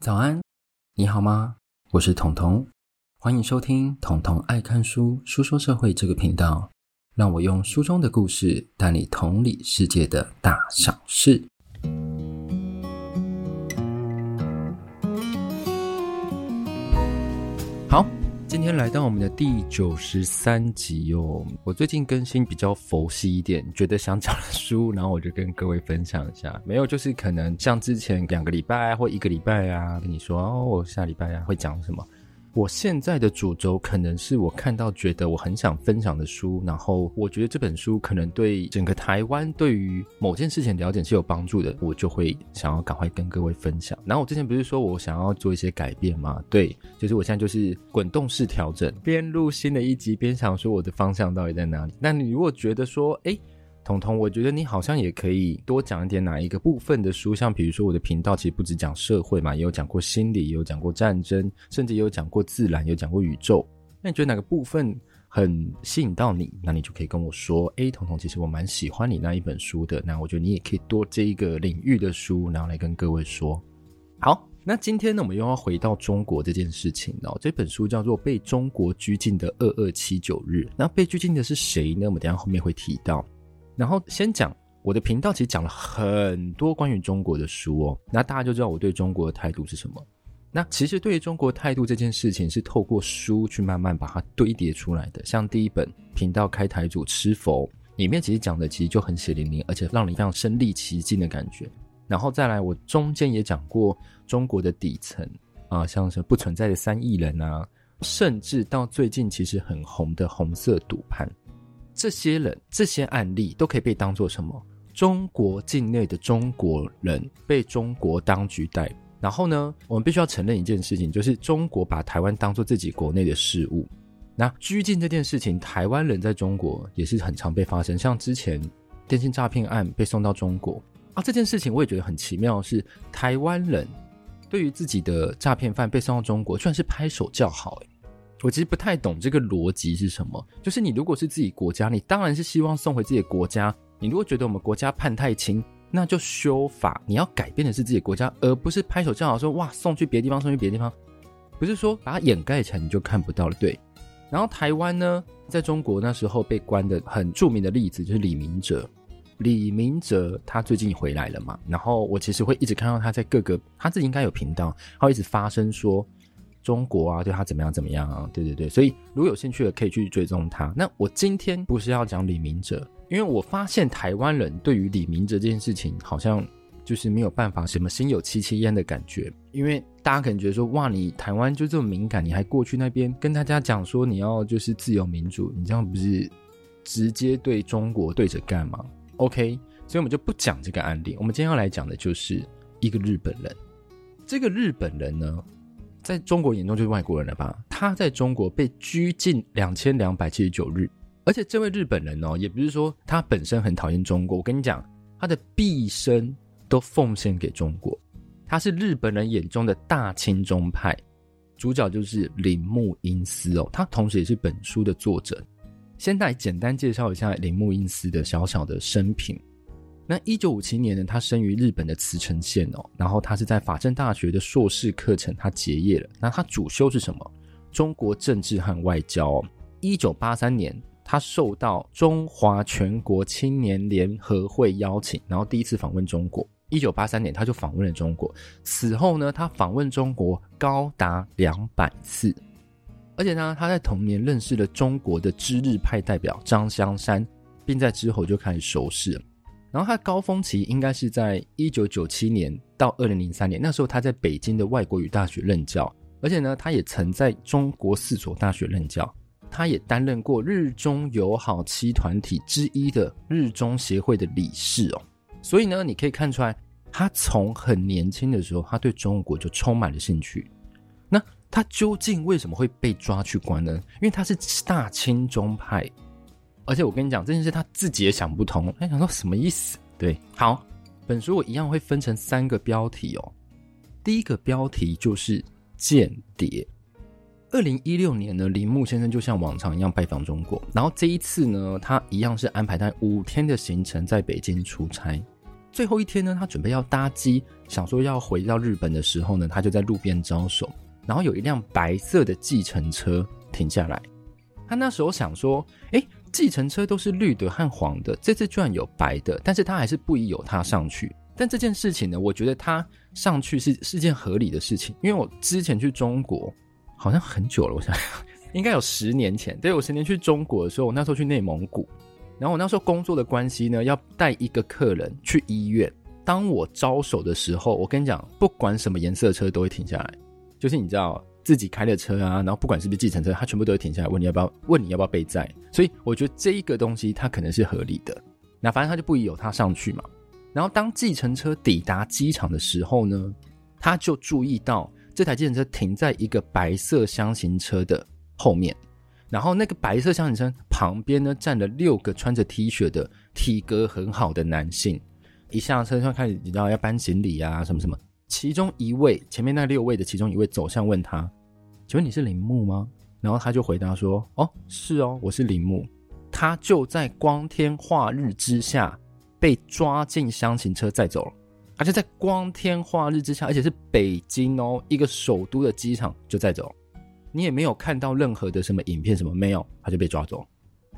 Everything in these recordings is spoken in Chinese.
早安，你好吗？我是彤彤，欢迎收听《彤彤爱看书书说社会》这个频道，让我用书中的故事带你同理世界的大小事。好。今天来到我们的第九十三集哦，我最近更新比较佛系一点，觉得想讲的书，然后我就跟各位分享一下。没有，就是可能像之前两个礼拜或一个礼拜啊，跟你说哦，我下礼拜啊会讲什么。我现在的主轴可能是我看到觉得我很想分享的书，然后我觉得这本书可能对整个台湾对于某件事情了解是有帮助的，我就会想要赶快跟各位分享。然后我之前不是说我想要做一些改变吗？对，就是我现在就是滚动式调整，边录新的一集边想说我的方向到底在哪里。那你如果觉得说，诶。彤彤，我觉得你好像也可以多讲一点哪一个部分的书，像比如说我的频道其实不只讲社会嘛，也有讲过心理，也有讲过战争，甚至也有讲过自然，也有讲过宇宙。那你觉得哪个部分很吸引到你？那你就可以跟我说，诶，彤彤，其实我蛮喜欢你那一本书的。那我觉得你也可以多这一个领域的书，然后来跟各位说。好，那今天呢，我们又要回到中国这件事情哦。这本书叫做《被中国拘禁的二二七九日》，那被拘禁的是谁呢？我们等下后面会提到。然后先讲我的频道，其实讲了很多关于中国的书哦，那大家就知道我对中国的态度是什么。那其实对于中国态度这件事情，是透过书去慢慢把它堆叠出来的。像第一本频道开台祖吃佛里面，其实讲的其实就很血淋淋，而且让你非常身历其境的感觉。然后再来，我中间也讲过中国的底层啊，像是不存在的三亿人啊，甚至到最近其实很红的红色赌盘。这些人、这些案例都可以被当作什么？中国境内的中国人被中国当局逮。然后呢，我们必须要承认一件事情，就是中国把台湾当作自己国内的事务。那拘禁这件事情，台湾人在中国也是很常被发生。像之前电信诈骗案被送到中国啊，这件事情我也觉得很奇妙，是台湾人对于自己的诈骗犯被送到中国，居然是拍手叫好，诶我其实不太懂这个逻辑是什么。就是你如果是自己国家，你当然是希望送回自己的国家。你如果觉得我们国家判太轻，那就修法。你要改变的是自己国家，而不是拍手叫好说哇，送去别的地方，送去别的地方。不是说把它掩盖起来你就看不到了。对。然后台湾呢，在中国那时候被关的很著名的例子就是李明哲。李明哲他最近回来了嘛？然后我其实会一直看到他在各个，他自己应该有频道，他会一直发声说。中国啊，对他怎么样怎么样啊？对对对，所以如果有兴趣的可以去追踪他。那我今天不是要讲李明哲，因为我发现台湾人对于李明哲这件事情好像就是没有办法什么心有戚戚焉的感觉，因为大家可能觉得说哇，你台湾就这么敏感，你还过去那边跟大家讲说你要就是自由民主，你这样不是直接对中国对着干吗？OK，所以我们就不讲这个案例。我们今天要来讲的就是一个日本人，这个日本人呢。在中国眼中就是外国人了吧？他在中国被拘禁两千两百七十九日，而且这位日本人哦，也不是说他本身很讨厌中国。我跟你讲，他的毕生都奉献给中国，他是日本人眼中的大清宗派。主角就是铃木英司哦，他同时也是本书的作者。先来简单介绍一下铃木英司的小小的生平。那一九五七年呢，他生于日本的茨城县哦，然后他是在法政大学的硕士课程，他结业了。那他主修是什么？中国政治和外交哦。一九八三年，他受到中华全国青年联合会邀请，然后第一次访问中国。一九八三年，他就访问了中国。此后呢，他访问中国高达两百次，而且呢，他在同年认识了中国的知日派代表张香山，并在之后就开始熟识了。然后他高峰期应该是在一九九七年到二零零三年，那时候他在北京的外国语大学任教，而且呢，他也曾在中国四所大学任教，他也担任过日中友好七团体之一的日中协会的理事哦。所以呢，你可以看出来，他从很年轻的时候，他对中国就充满了兴趣。那他究竟为什么会被抓去关呢？因为他是大清宗派。而且我跟你讲这件事，他自己也想不通。他想说什么意思？对，好，本书我一样会分成三个标题哦。第一个标题就是间谍。二零一六年呢，铃木先生就像往常一样拜访中国，然后这一次呢，他一样是安排在五天的行程在北京出差。最后一天呢，他准备要搭机，想说要回到日本的时候呢，他就在路边招手，然后有一辆白色的计程车停下来。他那时候想说，诶，计程车都是绿的和黄的，这次居然有白的，但是他还是不宜有他上去。但这件事情呢，我觉得他上去是是件合理的事情，因为我之前去中国，好像很久了，我想想，应该有十年前。对，我十年去中国的时候，我那时候去内蒙古，然后我那时候工作的关系呢，要带一个客人去医院。当我招手的时候，我跟你讲，不管什么颜色的车都会停下来，就是你知道自己开的车啊，然后不管是不是计程车，他全部都会停下来问你要不要，问你要不要被载。所以我觉得这一个东西它可能是合理的。那反正他就不宜有他上去嘛。然后当计程车抵达机场的时候呢，他就注意到这台计程车停在一个白色厢型车的后面，然后那个白色厢型车旁边呢站了六个穿着 T 恤的体格很好的男性，一下车就开始你知道要搬行李啊什么什么，其中一位前面那六位的其中一位走向问他，请问你是铃木吗？然后他就回答说，哦，是哦，我是铃木。他就在光天化日之下。被抓进厢型车载走了，而且在光天化日之下，而且是北京哦，一个首都的机场就载走，你也没有看到任何的什么影片什么没有，他就被抓走。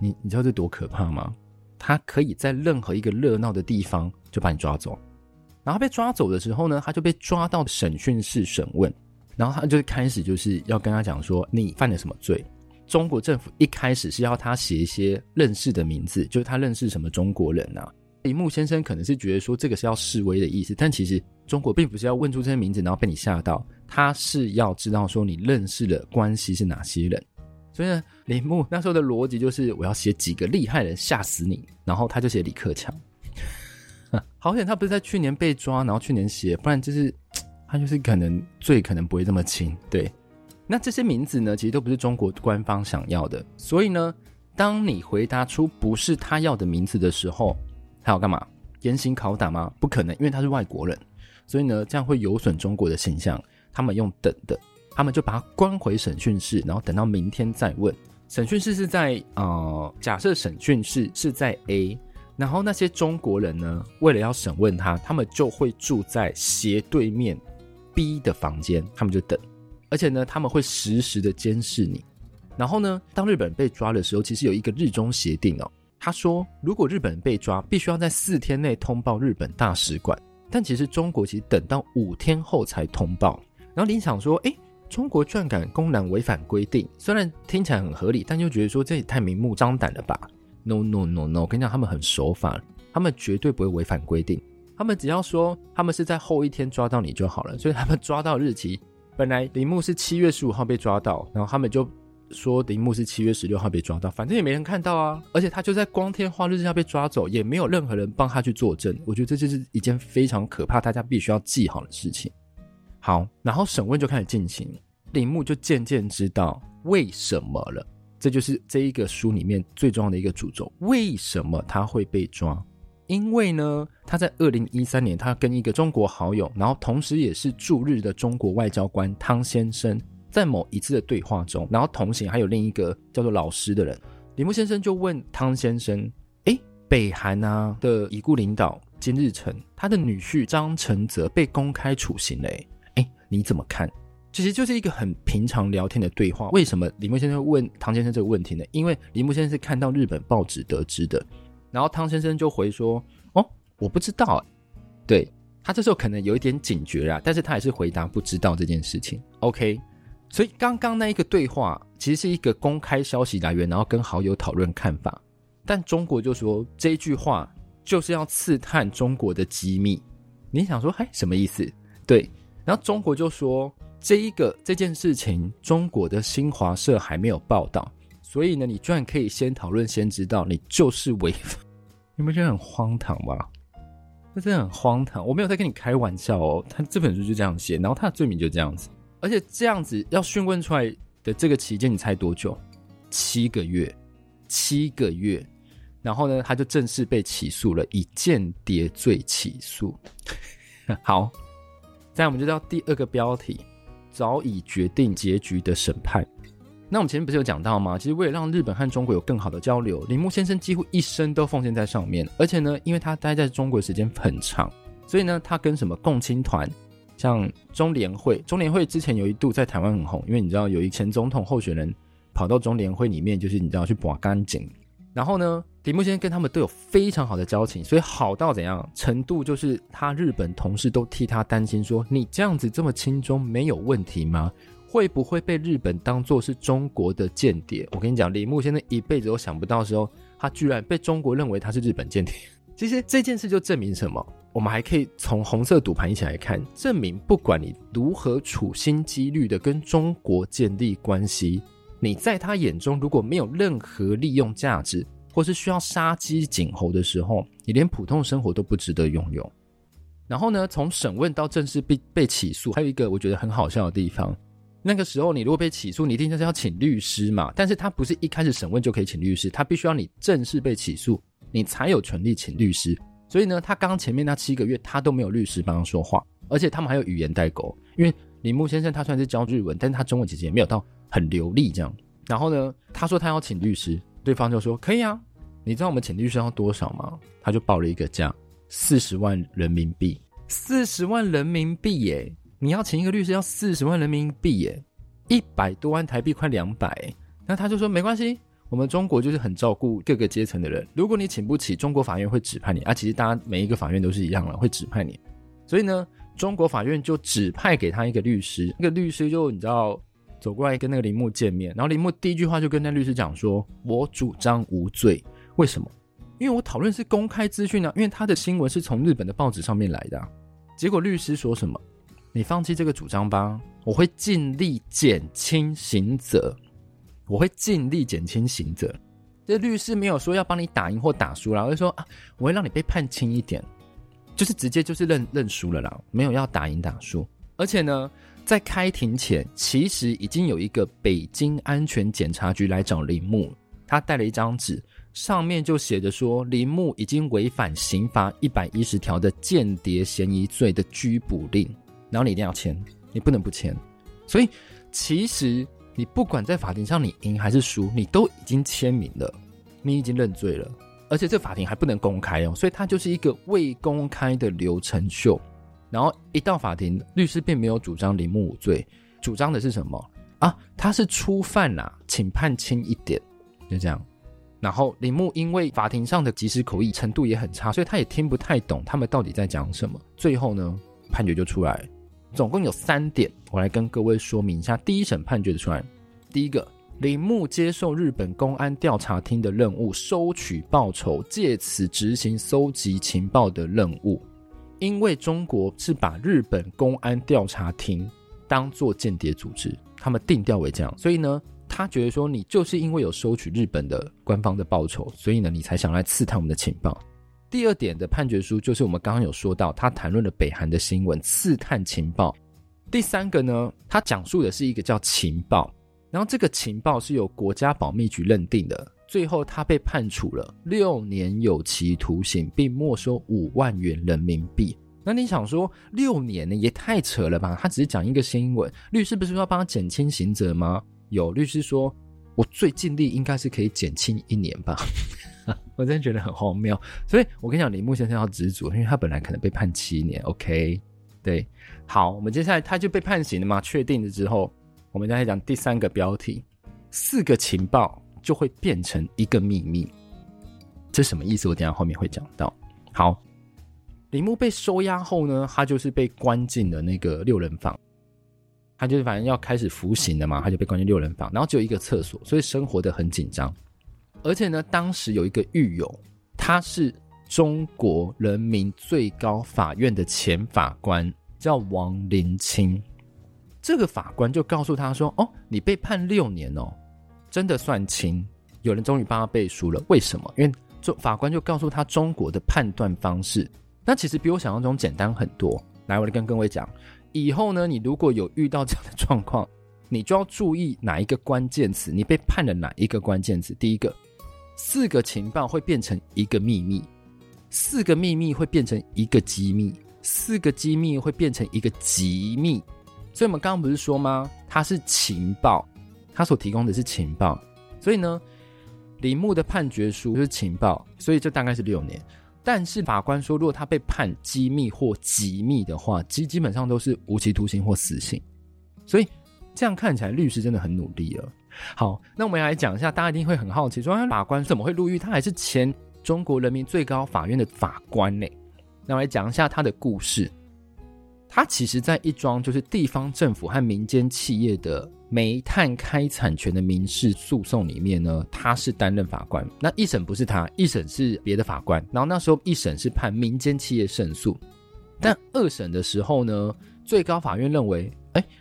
你你知道这多可怕吗？他可以在任何一个热闹的地方就把你抓走，然后被抓走的时候呢，他就被抓到审讯室审问，然后他就开始就是要跟他讲说你犯了什么罪。中国政府一开始是要他写一些认识的名字，就是他认识什么中国人啊。铃木先生可能是觉得说这个是要示威的意思，但其实中国并不是要问出这些名字，然后被你吓到，他是要知道说你认识的关系是哪些人。所以呢，铃木那时候的逻辑就是我要写几个厉害人吓死你，然后他就写李克强。好险他不是在去年被抓，然后去年写，不然就是他就是可能罪可能不会这么轻。对，那这些名字呢，其实都不是中国官方想要的。所以呢，当你回答出不是他要的名字的时候，他要干嘛？严刑拷打吗？不可能，因为他是外国人，所以呢，这样会有损中国的形象。他们用等的，他们就把他关回审讯室，然后等到明天再问。审讯室是在呃，假设审讯室是在 A，然后那些中国人呢，为了要审问他，他们就会住在斜对面 B 的房间，他们就等，而且呢，他们会实时的监视你。然后呢，当日本人被抓的时候，其实有一个日中协定哦。他说：“如果日本人被抓，必须要在四天内通报日本大使馆。但其实中国其实等到五天后才通报。然后你想说，诶，中国居然敢公然违反规定，虽然听起来很合理，但又觉得说这也太明目张胆了吧？No No No No！我跟你讲，他们很守法，他们绝对不会违反规定。他们只要说他们是在后一天抓到你就好了。所以他们抓到日期，本来铃木是七月十五号被抓到，然后他们就。”说铃木是七月十六号被抓到，反正也没人看到啊，而且他就在光天化日之下被抓走，也没有任何人帮他去作证。我觉得这就是一件非常可怕，大家必须要记好的事情。好，然后审问就开始进行，铃木就渐渐知道为什么了。这就是这一个书里面最重要的一个主轴：为什么他会被抓？因为呢，他在二零一三年，他跟一个中国好友，然后同时也是驻日的中国外交官汤先生。在某一次的对话中，然后同行还有另一个叫做老师的人，李木先生就问汤先生：“诶，北韩啊的已故领导金日成，他的女婿张承泽被公开处刑了，诶，你怎么看？”其实就是一个很平常聊天的对话。为什么李木先生问汤先生这个问题呢？因为李木先生是看到日本报纸得知的，然后汤先生就回说：“哦，我不知道。”对，他这时候可能有一点警觉啦，但是他还是回答不知道这件事情。OK。所以刚刚那一个对话其实是一个公开消息来源，然后跟好友讨论看法。但中国就说这一句话就是要刺探中国的机密。你想说，嘿，什么意思？对，然后中国就说这一个这件事情，中国的新华社还没有报道，所以呢，你居然可以先讨论，先知道，你就是违法。你们觉得很荒唐吗？这真的很荒唐，我没有在跟你开玩笑哦。他这本书就这样写，然后他的罪名就这样子。而且这样子要讯问出来的这个期间，你猜多久？七个月，七个月。然后呢，他就正式被起诉了，以间谍罪起诉。好，再我们就到第二个标题：早已决定结局的审判。那我们前面不是有讲到吗？其实为了让日本和中国有更好的交流，铃木先生几乎一生都奉献在上面。而且呢，因为他待在中国的时间很长，所以呢，他跟什么共青团、像中联会，中联会之前有一度在台湾很红，因为你知道有一前总统候选人跑到中联会里面，就是你知道去拔干净。然后呢，铃木先生跟他们都有非常好的交情，所以好到怎样程度，就是他日本同事都替他担心说：“你这样子这么亲中，没有问题吗？”会不会被日本当做是中国的间谍？我跟你讲，铃木先生一辈子都想不到的时候，他居然被中国认为他是日本间谍。其实这件事就证明什么？我们还可以从红色赌盘一起来看，证明不管你如何处心积虑的跟中国建立关系，你在他眼中如果没有任何利用价值，或是需要杀鸡儆猴的时候，你连普通生活都不值得拥有。然后呢，从审问到正式被被起诉，还有一个我觉得很好笑的地方。那个时候，你如果被起诉，你一定就是要请律师嘛。但是他不是一开始审问就可以请律师，他必须要你正式被起诉，你才有权利请律师。所以呢，他刚前面那七个月，他都没有律师帮他说话，而且他们还有语言代沟。因为铃木先生他虽然是教日文，但是他中文其实也没有到很流利这样。然后呢，他说他要请律师，对方就说可以啊。你知道我们请律师要多少吗？他就报了一个价，四十万人民币，四十万人民币耶。你要请一个律师要四十万人民币耶，一百多万台币，快两百。那他就说没关系，我们中国就是很照顾各个阶层的人。如果你请不起，中国法院会指派你啊。其实大家每一个法院都是一样的，会指派你。所以呢，中国法院就指派给他一个律师。那个律师就你知道走过来跟那个铃木见面，然后铃木第一句话就跟那律师讲说：“我主张无罪。为什么？因为我讨论是公开资讯啊，因为他的新闻是从日本的报纸上面来的。结果律师说什么？”你放弃这个主张吧，我会尽力减轻刑责，我会尽力减轻刑责。这律师没有说要帮你打赢或打输了，而是说啊，我会让你被判轻一点，就是直接就是认认输了啦，没有要打赢打输。而且呢，在开庭前，其实已经有一个北京安全检查局来找铃木，他带了一张纸，上面就写着说，铃木已经违反刑法一百一十条的间谍嫌疑罪的拘捕令。然后你一定要签，你不能不签。所以其实你不管在法庭上你赢还是输，你都已经签名了，你已经认罪了。而且这法庭还不能公开哦，所以它就是一个未公开的流程秀。然后一到法庭，律师并没有主张铃木无罪，主张的是什么啊？他是初犯啦，请判轻一点，就这样。然后铃木因为法庭上的即时口译程度也很差，所以他也听不太懂他们到底在讲什么。最后呢，判决就出来。总共有三点，我来跟各位说明一下。第一审判决的出来，第一个，铃木接受日本公安调查厅的任务，收取报酬，借此执行搜集情报的任务。因为中国是把日本公安调查厅当做间谍组织，他们定调为这样，所以呢，他觉得说你就是因为有收取日本的官方的报酬，所以呢，你才想来刺探我们的情报。第二点的判决书就是我们刚刚有说到，他谈论了北韩的新闻，刺探情报。第三个呢，他讲述的是一个叫情报，然后这个情报是由国家保密局认定的。最后他被判处了六年有期徒刑，并没收五万元人民币。那你想说六年呢，也太扯了吧？他只是讲一个新闻，律师不是说要帮他减轻刑责吗？有律师说，我最尽力应该是可以减轻一年吧。我真的觉得很荒谬，所以我跟你讲，铃木先生要知足，因为他本来可能被判七年。OK，对，好，我们接下来他就被判刑了嘛？确定了之后，我们再来讲第三个标题：四个情报就会变成一个秘密。这什么意思？我等下后面会讲到。好，铃木被收押后呢，他就是被关进了那个六人房，他就是反正要开始服刑了嘛，他就被关进六人房，然后只有一个厕所，所以生活的很紧张。而且呢，当时有一个狱友，他是中国人民最高法院的前法官，叫王林清。这个法官就告诉他说：“哦，你被判六年哦，真的算轻。”有人终于帮他背书了。为什么？因为中法官就告诉他中国的判断方式，那其实比我想象中简单很多。来，我来跟各位讲，以后呢，你如果有遇到这样的状况，你就要注意哪一个关键词，你被判了哪一个关键词。第一个。四个情报会变成一个秘密，四个秘密会变成一个机密，四个机密会变成一个极密。所以我们刚刚不是说吗？它是情报，他所提供的是情报，所以呢，铃木的判决书就是情报，所以这大概是六年。但是法官说，如果他被判机密或极密的话，基基本上都是无期徒刑或死刑。所以这样看起来，律师真的很努力了。好，那我们来讲一下，大家一定会很好奇，说法官怎么会入狱？他还是前中国人民最高法院的法官呢？那我来讲一下他的故事。他其实，在一桩就是地方政府和民间企业的煤炭开采权的民事诉讼里面呢，他是担任法官。那一审不是他，一审是别的法官。然后那时候一审是判民间企业胜诉，但二审的时候呢，最高法院认为，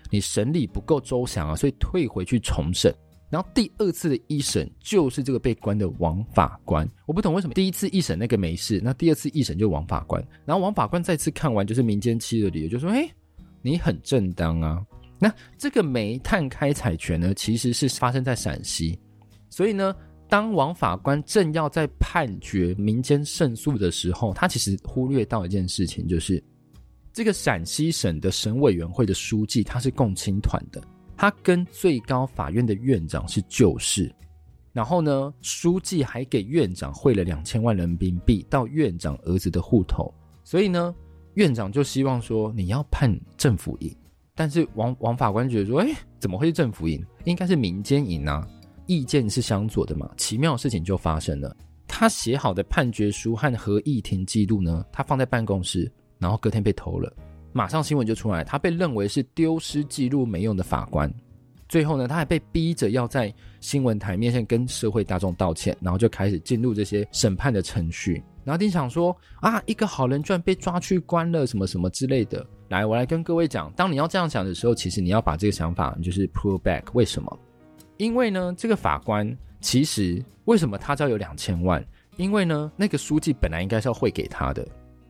你审理不够周详啊，所以退回去重审。然后第二次的一审就是这个被关的王法官，我不懂为什么第一次一审那个没事，那第二次一审就王法官。然后王法官再次看完就是民间企业的理由，就说：“哎，你很正当啊。”那这个煤炭开采权呢，其实是发生在陕西，所以呢，当王法官正要在判决民间胜诉的时候，他其实忽略到一件事情，就是这个陕西省的省委员会的书记他是共青团的。他跟最高法院的院长是旧识，然后呢，书记还给院长汇了两千万人民币到院长儿子的户头，所以呢，院长就希望说你要判政府赢，但是王王法官觉得说，哎，怎么会是政府赢？应该是民间赢啊，意见是相左的嘛。奇妙的事情就发生了，他写好的判决书和合议庭记录呢，他放在办公室，然后隔天被偷了。马上新闻就出来，他被认为是丢失记录没用的法官。最后呢，他还被逼着要在新闻台面前跟社会大众道歉，然后就开始进入这些审判的程序。然后你想说啊，一个好人居然被抓去关了，什么什么之类的。来，我来跟各位讲，当你要这样想的时候，其实你要把这个想法就是 pull back。为什么？因为呢，这个法官其实为什么他只要有两千万？因为呢，那个书记本来应该是要汇给他的，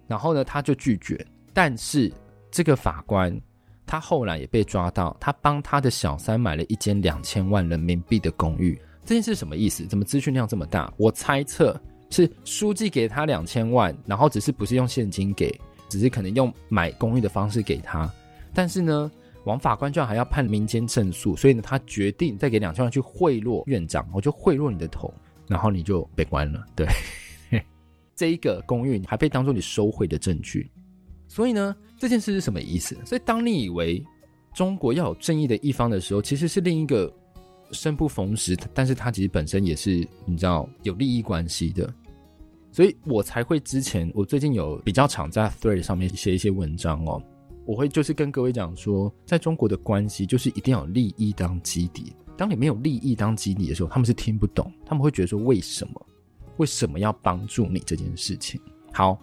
然后呢，他就拒绝，但是。这个法官，他后来也被抓到，他帮他的小三买了一间两千万人民币的公寓。这件事什么意思？怎么资讯量这么大？我猜测是书记给他两千万，然后只是不是用现金给，只是可能用买公寓的方式给他。但是呢，王法官居然还要判民间胜诉，所以呢，他决定再给两千万去贿赂院长，我就贿赂你的头，然后你就被关了。对，这一个公寓还被当做你收贿的证据。所以呢，这件事是什么意思？所以当你以为中国要有正义的一方的时候，其实是另一个生不逢时，但是他其实本身也是你知道有利益关系的。所以我才会之前我最近有比较常在 Thread 上面写一些文章哦，我会就是跟各位讲说，在中国的关系就是一定要有利益当基底。当你没有利益当基底的时候，他们是听不懂，他们会觉得说为什么为什么要帮助你这件事情？好。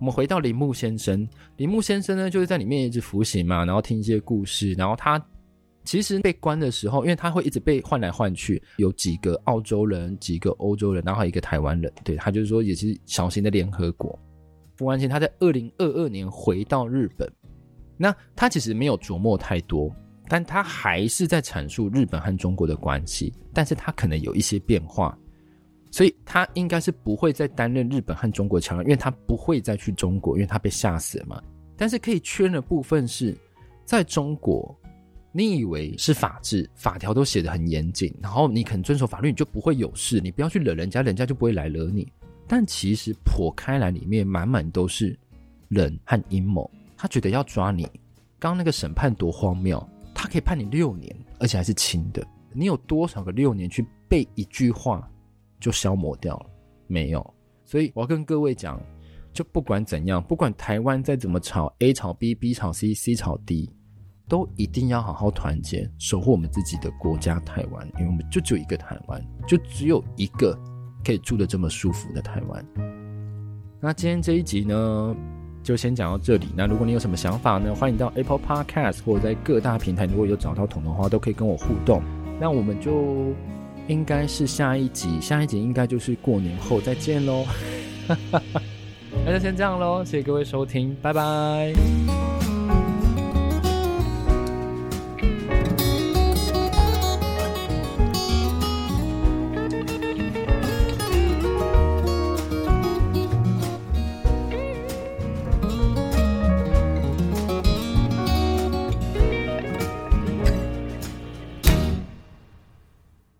我们回到铃木先生，铃木先生呢，就是在里面一直服刑嘛，然后听一些故事，然后他其实被关的时候，因为他会一直被换来换去，有几个澳洲人，几个欧洲人，然后一个台湾人，对，他就是说也是小型的联合国。服完刑，他在二零二二年回到日本，那他其实没有琢磨太多，但他还是在阐述日本和中国的关系，但是他可能有一些变化。所以他应该是不会再担任日本和中国桥梁，因为他不会再去中国，因为他被吓死了嘛。但是可以确认的部分是，在中国，你以为是法治，法条都写得很严谨，然后你肯遵守法律，你就不会有事，你不要去惹人家，人家就不会来惹你。但其实剖开来，里面满满都是人和阴谋。他觉得要抓你，刚那个审判多荒谬，他可以判你六年，而且还是轻的。你有多少个六年去背一句话？就消磨掉了，没有。所以我要跟各位讲，就不管怎样，不管台湾再怎么吵，A 吵 B，B 吵 C，C 吵 D，都一定要好好团结，守护我们自己的国家台湾，因为我们就只有一个台湾，就只有一个可以住得这么舒服的台湾。那今天这一集呢，就先讲到这里。那如果你有什么想法呢，欢迎到 Apple Podcast 或者在各大平台，如果有找到统统的话，都可以跟我互动。那我们就。应该是下一集，下一集应该就是过年后再见喽。那就先这样喽，谢谢各位收听，拜拜。